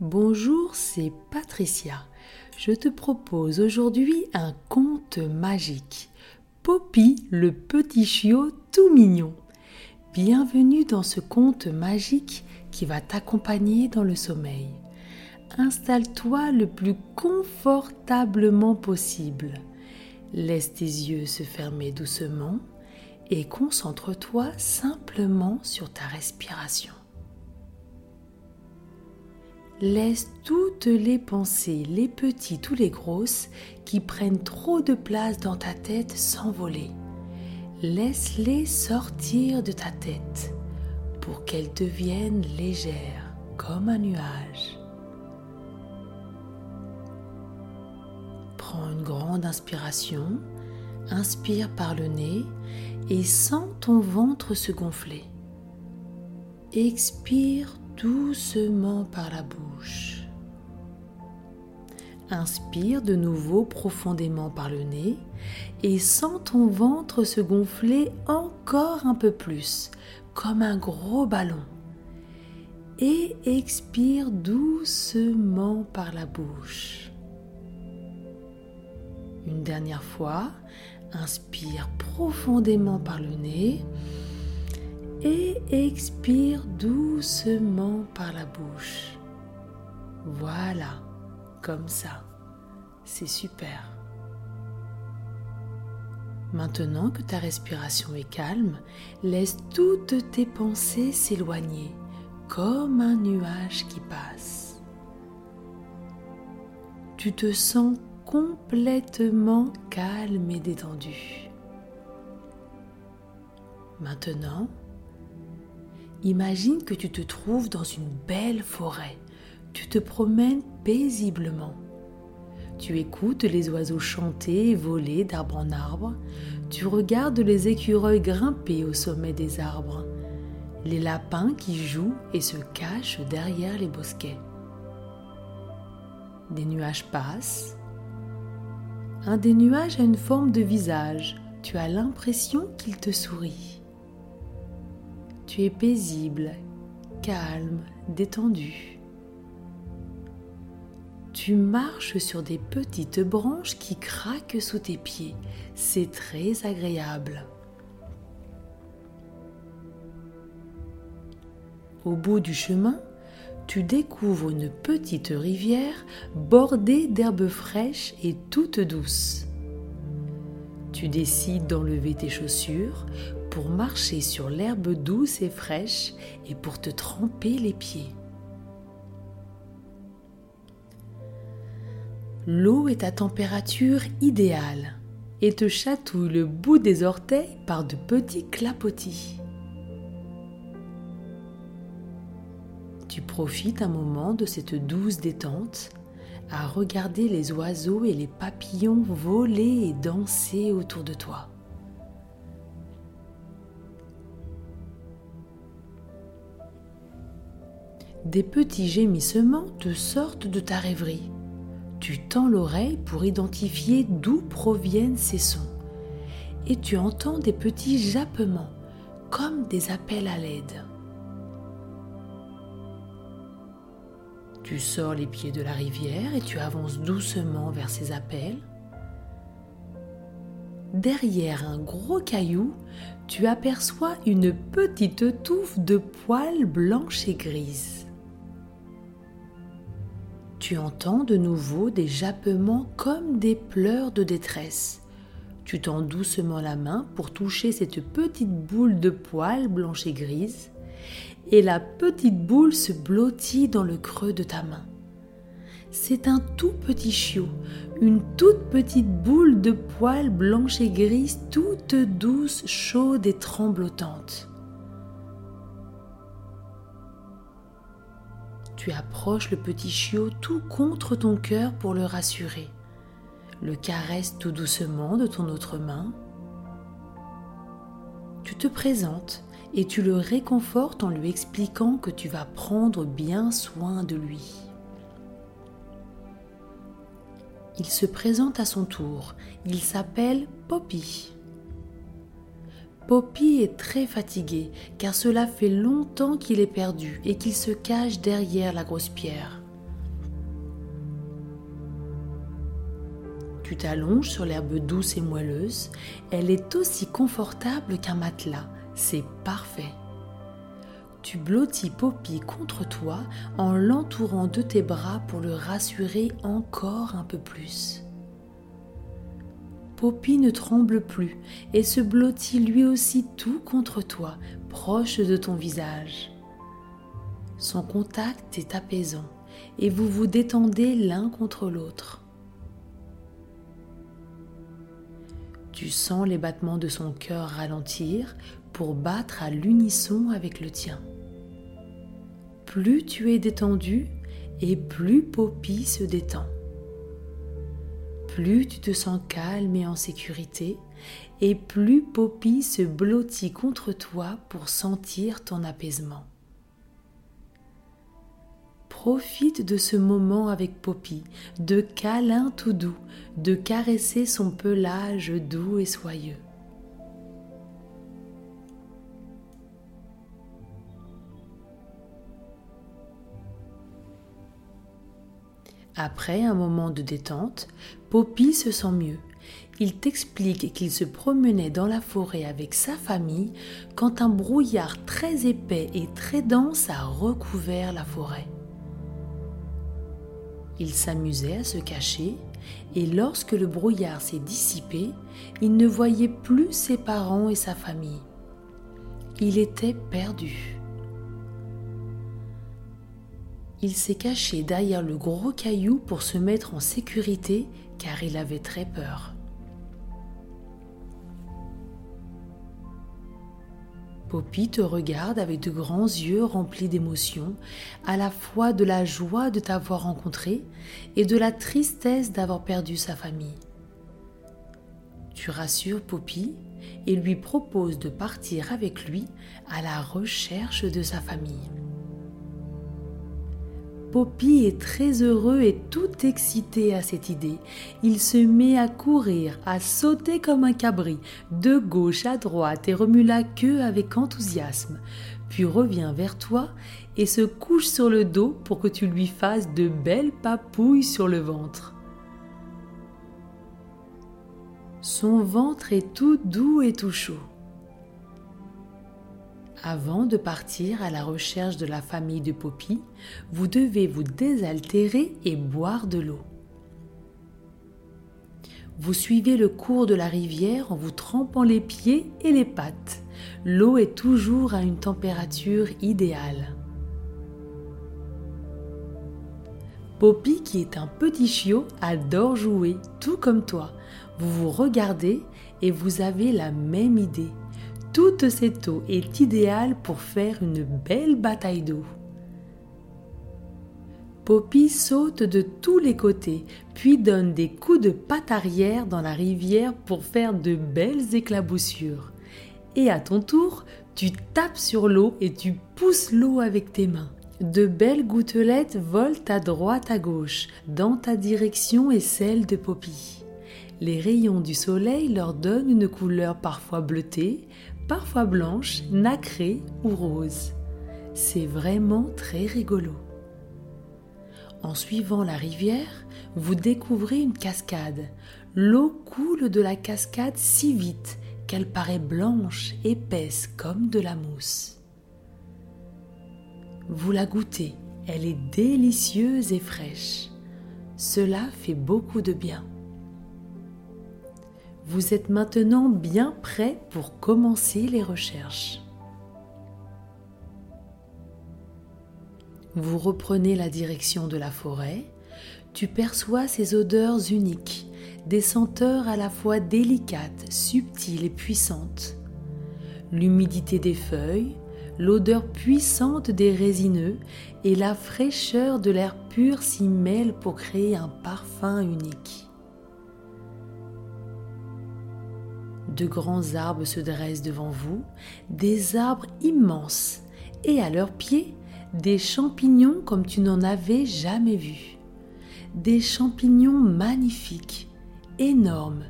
Bonjour, c'est Patricia. Je te propose aujourd'hui un conte magique. Poppy, le petit chiot tout mignon. Bienvenue dans ce conte magique qui va t'accompagner dans le sommeil. Installe-toi le plus confortablement possible. Laisse tes yeux se fermer doucement et concentre-toi simplement sur ta respiration. Laisse toutes les pensées, les petites ou les grosses, qui prennent trop de place dans ta tête s'envoler. Laisse-les sortir de ta tête pour qu'elles deviennent légères comme un nuage. Prends une grande inspiration, inspire par le nez et sens ton ventre se gonfler. Expire doucement par la bouche. Inspire de nouveau profondément par le nez et sens ton ventre se gonfler encore un peu plus, comme un gros ballon. Et expire doucement par la bouche. Une dernière fois, inspire profondément par le nez et expire doucement par la bouche. Voilà, comme ça. C'est super. Maintenant que ta respiration est calme, laisse toutes tes pensées s'éloigner comme un nuage qui passe. Tu te sens complètement calme et détendu. Maintenant, Imagine que tu te trouves dans une belle forêt. Tu te promènes paisiblement. Tu écoutes les oiseaux chanter et voler d'arbre en arbre. Tu regardes les écureuils grimper au sommet des arbres. Les lapins qui jouent et se cachent derrière les bosquets. Des nuages passent. Un des nuages a une forme de visage. Tu as l'impression qu'il te sourit. Tu es paisible, calme, détendu. Tu marches sur des petites branches qui craquent sous tes pieds. C'est très agréable. Au bout du chemin, tu découvres une petite rivière bordée d'herbes fraîches et toutes douces. Tu décides d'enlever tes chaussures pour marcher sur l'herbe douce et fraîche et pour te tremper les pieds. L'eau est à température idéale et te chatouille le bout des orteils par de petits clapotis. Tu profites un moment de cette douce détente à regarder les oiseaux et les papillons voler et danser autour de toi. Des petits gémissements te sortent de ta rêverie. Tu tends l'oreille pour identifier d'où proviennent ces sons. Et tu entends des petits jappements, comme des appels à l'aide. Tu sors les pieds de la rivière et tu avances doucement vers ces appels. Derrière un gros caillou, tu aperçois une petite touffe de poils blanches et grises tu entends de nouveau des jappements comme des pleurs de détresse. Tu tends doucement la main pour toucher cette petite boule de poils blanche et grise, et la petite boule se blottit dans le creux de ta main. C'est un tout petit chiot, une toute petite boule de poils blanche et grise, toute douce, chaude et tremblotante. Tu approches le petit chiot tout contre ton cœur pour le rassurer. Le caresses tout doucement de ton autre main. Tu te présentes et tu le réconfortes en lui expliquant que tu vas prendre bien soin de lui. Il se présente à son tour. Il s'appelle Poppy. Poppy est très fatigué car cela fait longtemps qu'il est perdu et qu'il se cache derrière la grosse pierre. Tu t'allonges sur l'herbe douce et moelleuse, elle est aussi confortable qu'un matelas, c'est parfait. Tu blottis Poppy contre toi en l'entourant de tes bras pour le rassurer encore un peu plus. Poppy ne tremble plus et se blottit lui aussi tout contre toi, proche de ton visage. Son contact est apaisant et vous vous détendez l'un contre l'autre. Tu sens les battements de son cœur ralentir pour battre à l'unisson avec le tien. Plus tu es détendu et plus Poppy se détend plus tu te sens calme et en sécurité, et plus Poppy se blottit contre toi pour sentir ton apaisement. Profite de ce moment avec Poppy, de câlins tout doux, de caresser son pelage doux et soyeux. Après un moment de détente, Poppy se sent mieux. Il t'explique qu'il se promenait dans la forêt avec sa famille quand un brouillard très épais et très dense a recouvert la forêt. Il s'amusait à se cacher et lorsque le brouillard s'est dissipé, il ne voyait plus ses parents et sa famille. Il était perdu il s'est caché derrière le gros caillou pour se mettre en sécurité car il avait très peur. Poppy te regarde avec de grands yeux remplis d'émotion, à la fois de la joie de t'avoir rencontré et de la tristesse d'avoir perdu sa famille. Tu rassures Poppy et lui proposes de partir avec lui à la recherche de sa famille. Poppy est très heureux et tout excité à cette idée. Il se met à courir, à sauter comme un cabri, de gauche à droite et remue la queue avec enthousiasme, puis revient vers toi et se couche sur le dos pour que tu lui fasses de belles papouilles sur le ventre. Son ventre est tout doux et tout chaud. Avant de partir à la recherche de la famille de Poppy, vous devez vous désaltérer et boire de l'eau. Vous suivez le cours de la rivière en vous trempant les pieds et les pattes. L'eau est toujours à une température idéale. Poppy, qui est un petit chiot, adore jouer, tout comme toi. Vous vous regardez et vous avez la même idée. Toute cette eau est idéale pour faire une belle bataille d'eau. Poppy saute de tous les côtés, puis donne des coups de patte arrière dans la rivière pour faire de belles éclaboussures. Et à ton tour, tu tapes sur l'eau et tu pousses l'eau avec tes mains. De belles gouttelettes volent à droite à gauche, dans ta direction et celle de Poppy. Les rayons du soleil leur donnent une couleur parfois bleutée, parfois blanche, nacrée ou rose. C'est vraiment très rigolo. En suivant la rivière, vous découvrez une cascade. L'eau coule de la cascade si vite qu'elle paraît blanche, épaisse comme de la mousse. Vous la goûtez, elle est délicieuse et fraîche. Cela fait beaucoup de bien. Vous êtes maintenant bien prêt pour commencer les recherches. Vous reprenez la direction de la forêt, tu perçois ces odeurs uniques, des senteurs à la fois délicates, subtiles et puissantes. L'humidité des feuilles, l'odeur puissante des résineux et la fraîcheur de l'air pur s'y mêlent pour créer un parfum unique. De grands arbres se dressent devant vous, des arbres immenses, et à leurs pieds, des champignons comme tu n'en avais jamais vu. Des champignons magnifiques, énormes,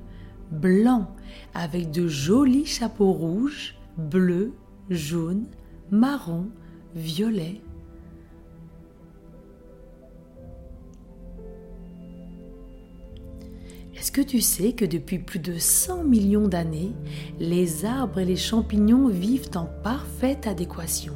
blancs, avec de jolis chapeaux rouges, bleus, jaunes, marrons, violets. Est-ce que tu sais que depuis plus de 100 millions d'années, les arbres et les champignons vivent en parfaite adéquation?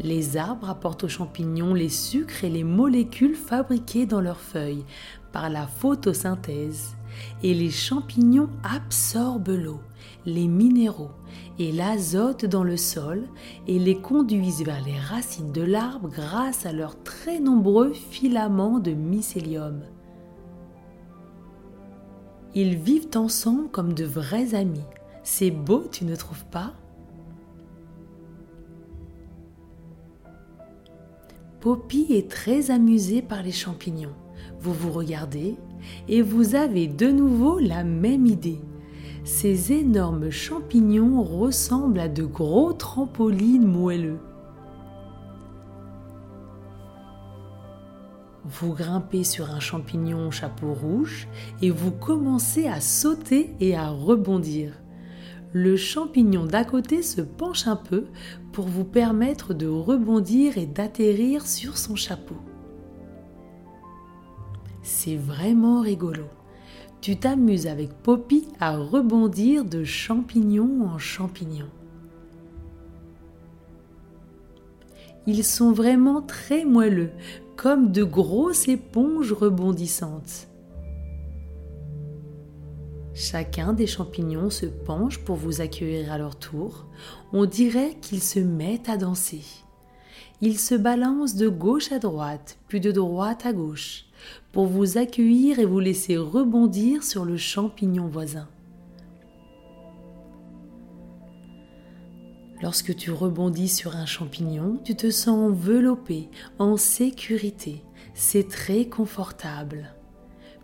Les arbres apportent aux champignons les sucres et les molécules fabriquées dans leurs feuilles par la photosynthèse, et les champignons absorbent l'eau, les minéraux et l'azote dans le sol et les conduisent vers les racines de l'arbre grâce à leurs très nombreux filaments de mycélium. Ils vivent ensemble comme de vrais amis. C'est beau, tu ne trouves pas? Poppy est très amusée par les champignons. Vous vous regardez et vous avez de nouveau la même idée. Ces énormes champignons ressemblent à de gros trampolines moelleux. Vous grimpez sur un champignon au chapeau rouge et vous commencez à sauter et à rebondir. Le champignon d'à côté se penche un peu pour vous permettre de rebondir et d'atterrir sur son chapeau. C'est vraiment rigolo. Tu t'amuses avec Poppy à rebondir de champignon en champignon. Ils sont vraiment très moelleux, comme de grosses éponges rebondissantes. Chacun des champignons se penche pour vous accueillir à leur tour. On dirait qu'ils se mettent à danser. Ils se balancent de gauche à droite, puis de droite à gauche, pour vous accueillir et vous laisser rebondir sur le champignon voisin. Lorsque tu rebondis sur un champignon, tu te sens enveloppé, en sécurité. C'est très confortable.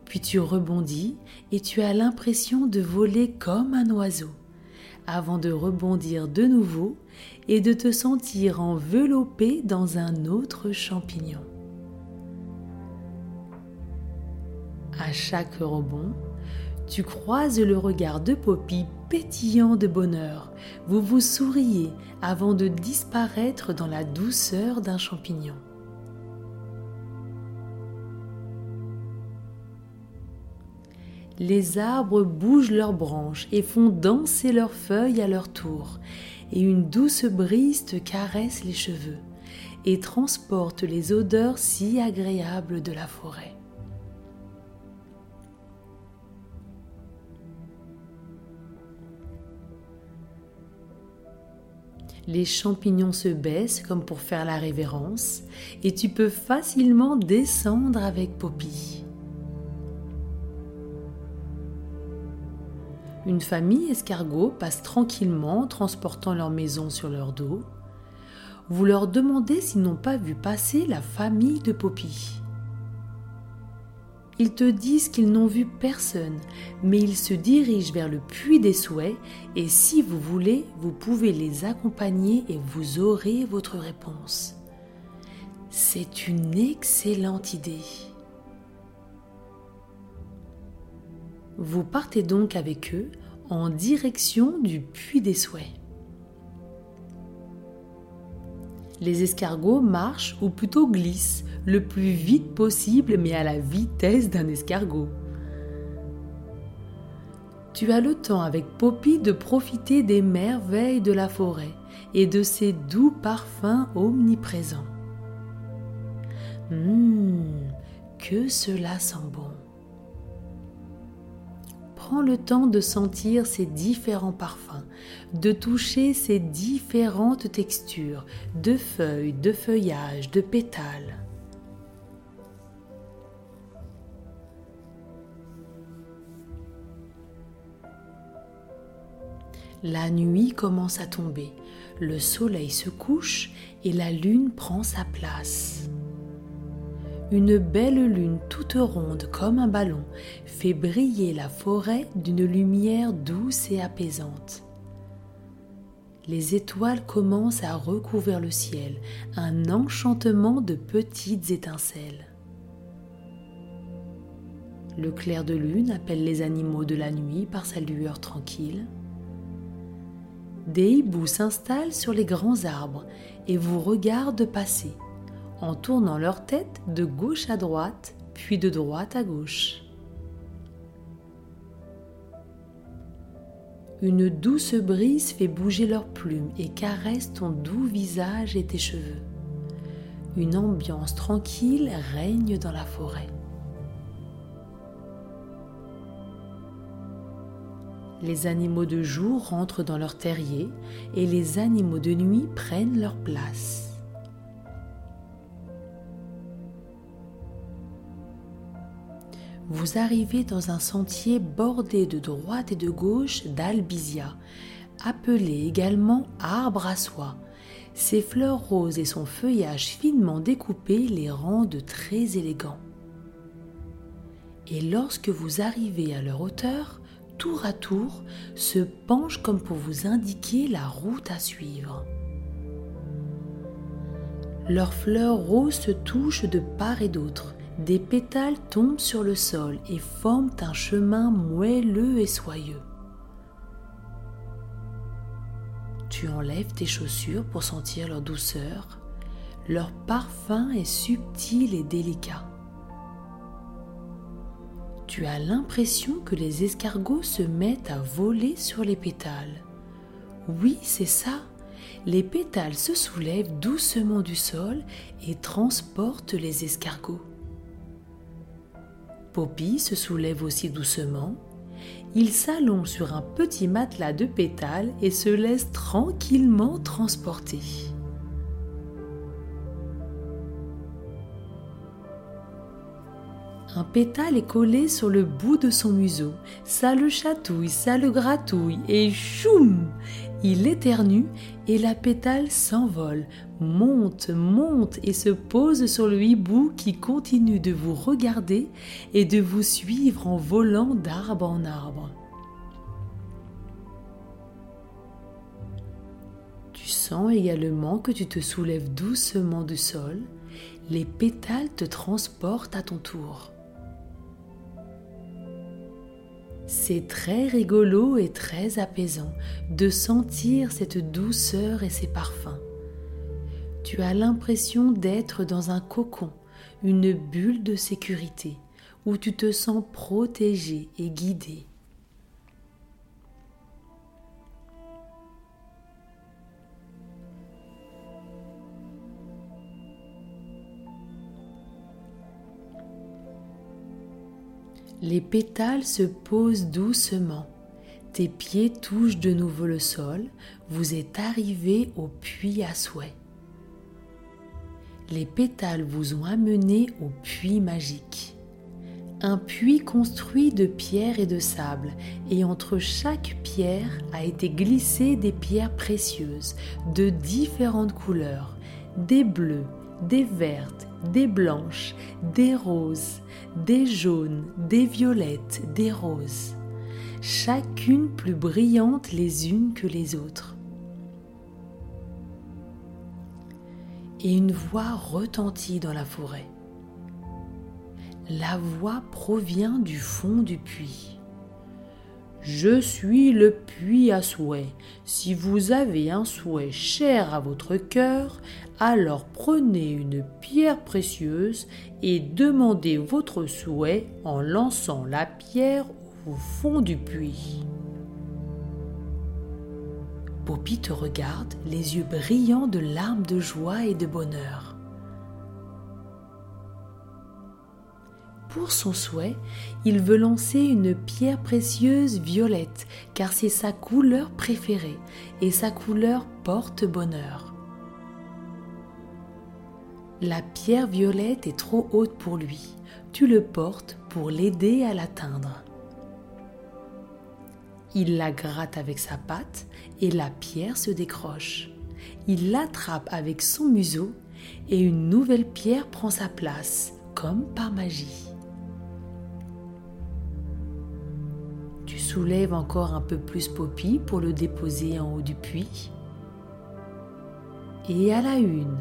Puis tu rebondis et tu as l'impression de voler comme un oiseau, avant de rebondir de nouveau et de te sentir enveloppé dans un autre champignon. À chaque rebond, tu croises le regard de Poppy pétillant de bonheur. Vous vous souriez avant de disparaître dans la douceur d'un champignon. Les arbres bougent leurs branches et font danser leurs feuilles à leur tour, et une douce brise te caresse les cheveux et transporte les odeurs si agréables de la forêt. Les champignons se baissent comme pour faire la révérence et tu peux facilement descendre avec Poppy. Une famille escargot passe tranquillement transportant leur maison sur leur dos. Vous leur demandez s'ils n'ont pas vu passer la famille de Poppy. Ils te disent qu'ils n'ont vu personne, mais ils se dirigent vers le puits des souhaits et si vous voulez, vous pouvez les accompagner et vous aurez votre réponse. C'est une excellente idée. Vous partez donc avec eux en direction du puits des souhaits. Les escargots marchent ou plutôt glissent le plus vite possible mais à la vitesse d'un escargot. Tu as le temps avec Poppy de profiter des merveilles de la forêt et de ses doux parfums omniprésents. Hum, que cela sent bon. Prends le temps de sentir ces différents parfums, de toucher ces différentes textures de feuilles, de feuillages, de pétales. La nuit commence à tomber, le soleil se couche et la lune prend sa place. Une belle lune toute ronde comme un ballon fait briller la forêt d'une lumière douce et apaisante. Les étoiles commencent à recouvrir le ciel, un enchantement de petites étincelles. Le clair de lune appelle les animaux de la nuit par sa lueur tranquille des hiboux s'installent sur les grands arbres et vous regardent passer, en tournant leur tête de gauche à droite, puis de droite à gauche. Une douce brise fait bouger leurs plumes et caresse ton doux visage et tes cheveux. Une ambiance tranquille règne dans la forêt. Les animaux de jour rentrent dans leur terrier et les animaux de nuit prennent leur place. vous arrivez dans un sentier bordé de droite et de gauche d'albizia, appelé également arbre à soie. Ses fleurs roses et son feuillage finement découpé les rendent très élégants. Et lorsque vous arrivez à leur hauteur, tour à tour, se penchent comme pour vous indiquer la route à suivre. Leurs fleurs roses se touchent de part et d'autre, des pétales tombent sur le sol et forment un chemin moelleux et soyeux. Tu enlèves tes chaussures pour sentir leur douceur. Leur parfum est subtil et délicat. Tu as l'impression que les escargots se mettent à voler sur les pétales. Oui, c'est ça. Les pétales se soulèvent doucement du sol et transportent les escargots. Poppy se soulève aussi doucement. Il s'allonge sur un petit matelas de pétales et se laisse tranquillement transporter. Un pétale est collé sur le bout de son museau. Ça le chatouille, ça le gratouille et choum Il éternue et la pétale s'envole, monte, monte et se pose sur le hibou qui continue de vous regarder et de vous suivre en volant d'arbre en arbre. Tu sens également que tu te soulèves doucement du sol, les pétales te transportent à ton tour. C'est très rigolo et très apaisant de sentir cette douceur et ces parfums. Tu as l'impression d'être dans un cocon, une bulle de sécurité, où tu te sens protégé et guidé. Les pétales se posent doucement. Tes pieds touchent de nouveau le sol. Vous êtes arrivé au puits à souhait. Les pétales vous ont amené au puits magique. Un puits construit de pierres et de sable, et entre chaque pierre a été glissé des pierres précieuses de différentes couleurs, des bleues, des vertes, des blanches, des roses, des jaunes, des violettes, des roses, chacune plus brillante les unes que les autres. Et une voix retentit dans la forêt. La voix provient du fond du puits. Je suis le puits à souhait. Si vous avez un souhait cher à votre cœur, alors prenez une pierre précieuse et demandez votre souhait en lançant la pierre au fond du puits. Poppy te regarde, les yeux brillants de larmes de joie et de bonheur. Pour son souhait, il veut lancer une pierre précieuse violette, car c'est sa couleur préférée, et sa couleur porte bonheur. La pierre violette est trop haute pour lui. Tu le portes pour l'aider à l'atteindre. Il la gratte avec sa patte et la pierre se décroche. Il l'attrape avec son museau et une nouvelle pierre prend sa place, comme par magie. Soulève encore un peu plus Poppy pour le déposer en haut du puits. Et à la une,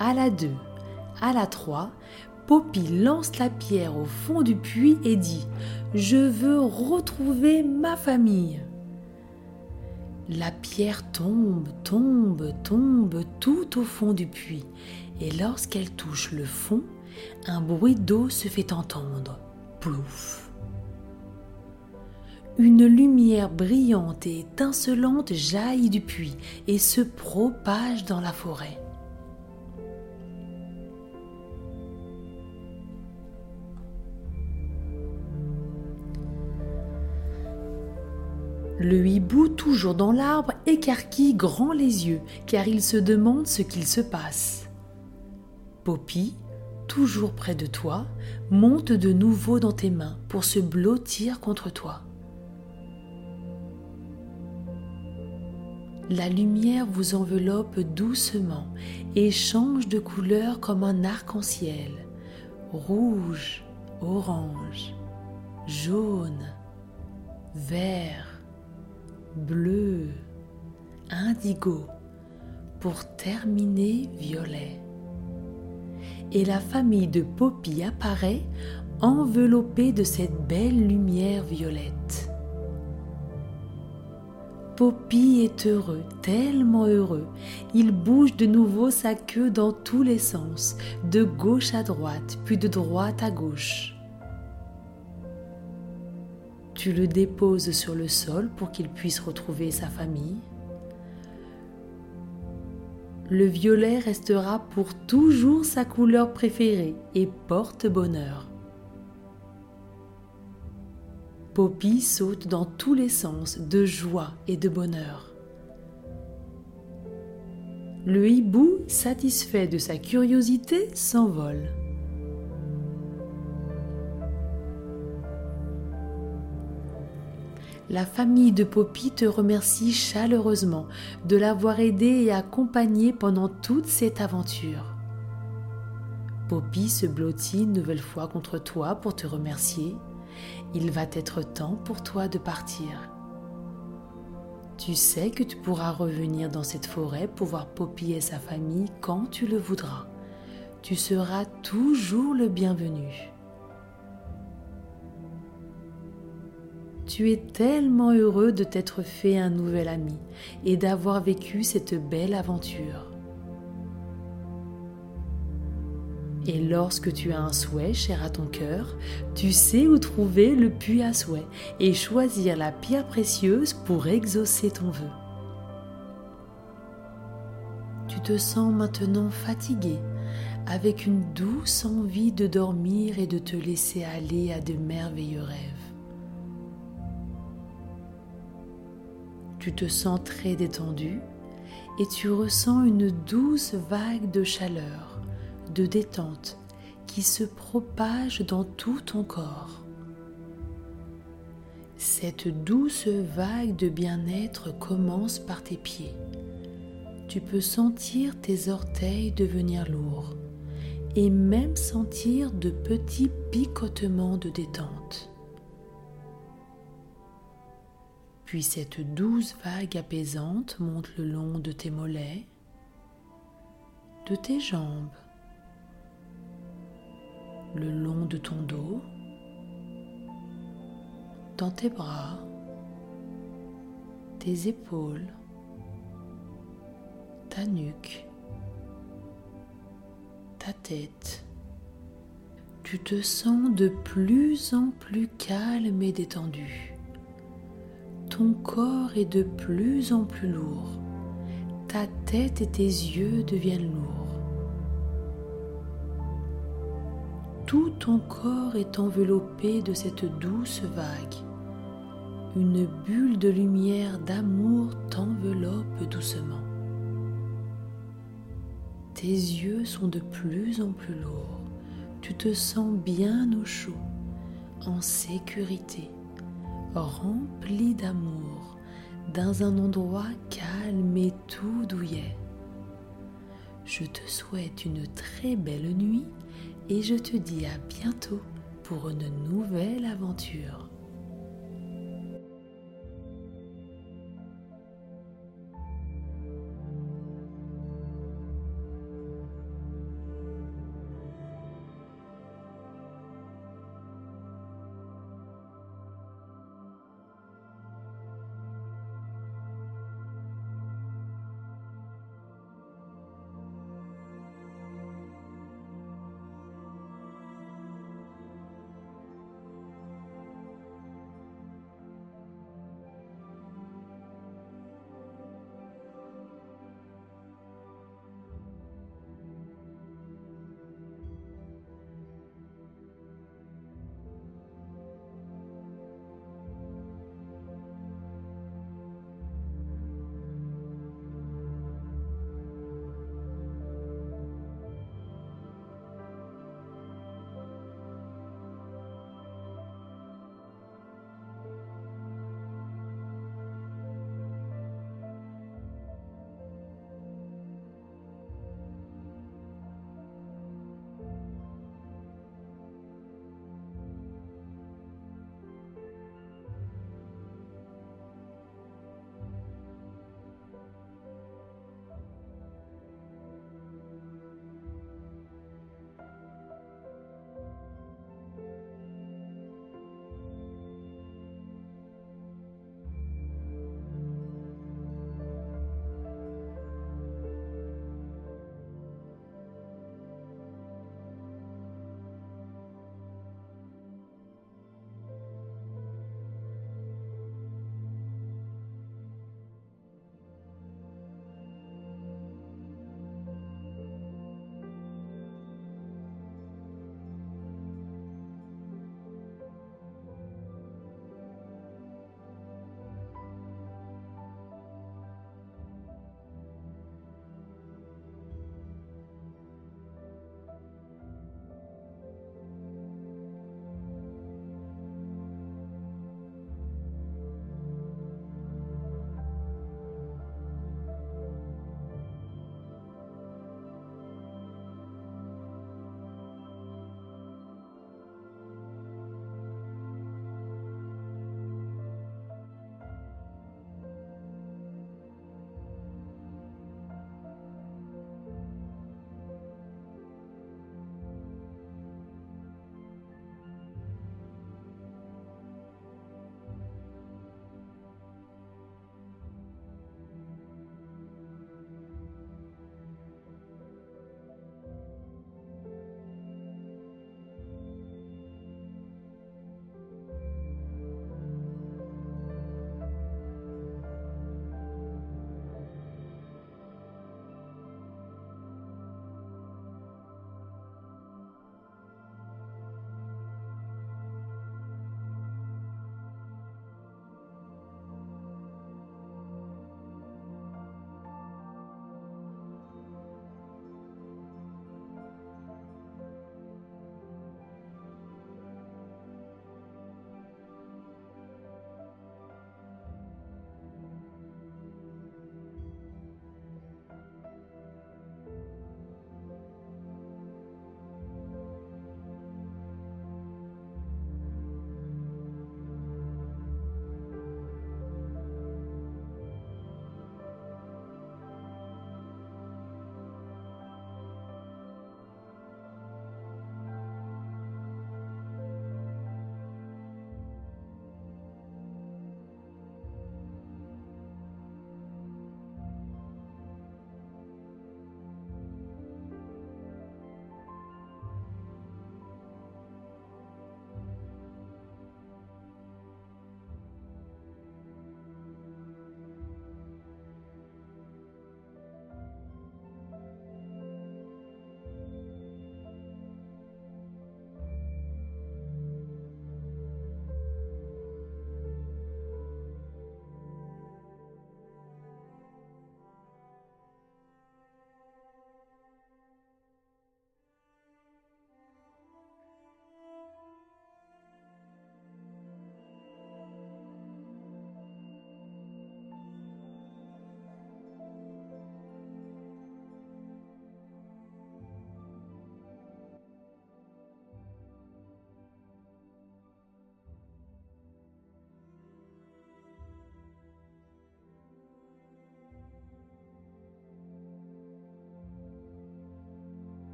à la deux, à la trois, Poppy lance la pierre au fond du puits et dit Je veux retrouver ma famille. La pierre tombe, tombe, tombe tout au fond du puits, et lorsqu'elle touche le fond, un bruit d'eau se fait entendre. Plouf Une lumière brillante et étincelante jaillit du puits et se propage dans la forêt. Le hibou, toujours dans l'arbre, écarquille grand les yeux, car il se demande ce qu'il se passe. Poppy, toujours près de toi, monte de nouveau dans tes mains pour se blottir contre toi. La lumière vous enveloppe doucement et change de couleur comme un arc-en-ciel. Rouge, orange, jaune, vert, bleu, indigo, pour terminer violet. Et la famille de Poppy apparaît enveloppée de cette belle lumière violette. Poppy est heureux, tellement heureux. Il bouge de nouveau sa queue dans tous les sens, de gauche à droite, puis de droite à gauche. Tu le déposes sur le sol pour qu'il puisse retrouver sa famille. Le violet restera pour toujours sa couleur préférée et porte bonheur. Poppy saute dans tous les sens de joie et de bonheur. Le hibou, satisfait de sa curiosité, s'envole. la famille de Poppy te remercie chaleureusement de l'avoir aidé et accompagné pendant toute cette aventure. Poppy se blottit une nouvelle fois contre toi pour te remercier. Il va être temps pour toi de partir. Tu sais que tu pourras revenir dans cette forêt pour voir Poppy et sa famille quand tu le voudras. Tu seras toujours le bienvenu. Tu es tellement heureux de t'être fait un nouvel ami et d'avoir vécu cette belle aventure. Et lorsque tu as un souhait cher à ton cœur, tu sais où trouver le puits à souhait et choisir la pierre précieuse pour exaucer ton vœu. Tu te sens maintenant fatigué, avec une douce envie de dormir et de te laisser aller à de merveilleux rêves. Tu te sens très détendu et tu ressens une douce vague de chaleur, de détente qui se propage dans tout ton corps. Cette douce vague de bien-être commence par tes pieds. Tu peux sentir tes orteils devenir lourds et même sentir de petits picotements de détente. Puis cette douce vague apaisante monte le long de tes mollets, de tes jambes, le long de ton dos, dans tes bras, tes épaules, ta nuque, ta tête. Tu te sens de plus en plus calme et détendu ton corps est de plus en plus lourd. Ta tête et tes yeux deviennent lourds. Tout ton corps est enveloppé de cette douce vague. Une bulle de lumière d'amour t'enveloppe doucement. Tes yeux sont de plus en plus lourds. Tu te sens bien au chaud, en sécurité rempli d'amour, dans un endroit calme et tout douillet. Je te souhaite une très belle nuit et je te dis à bientôt pour une nouvelle aventure.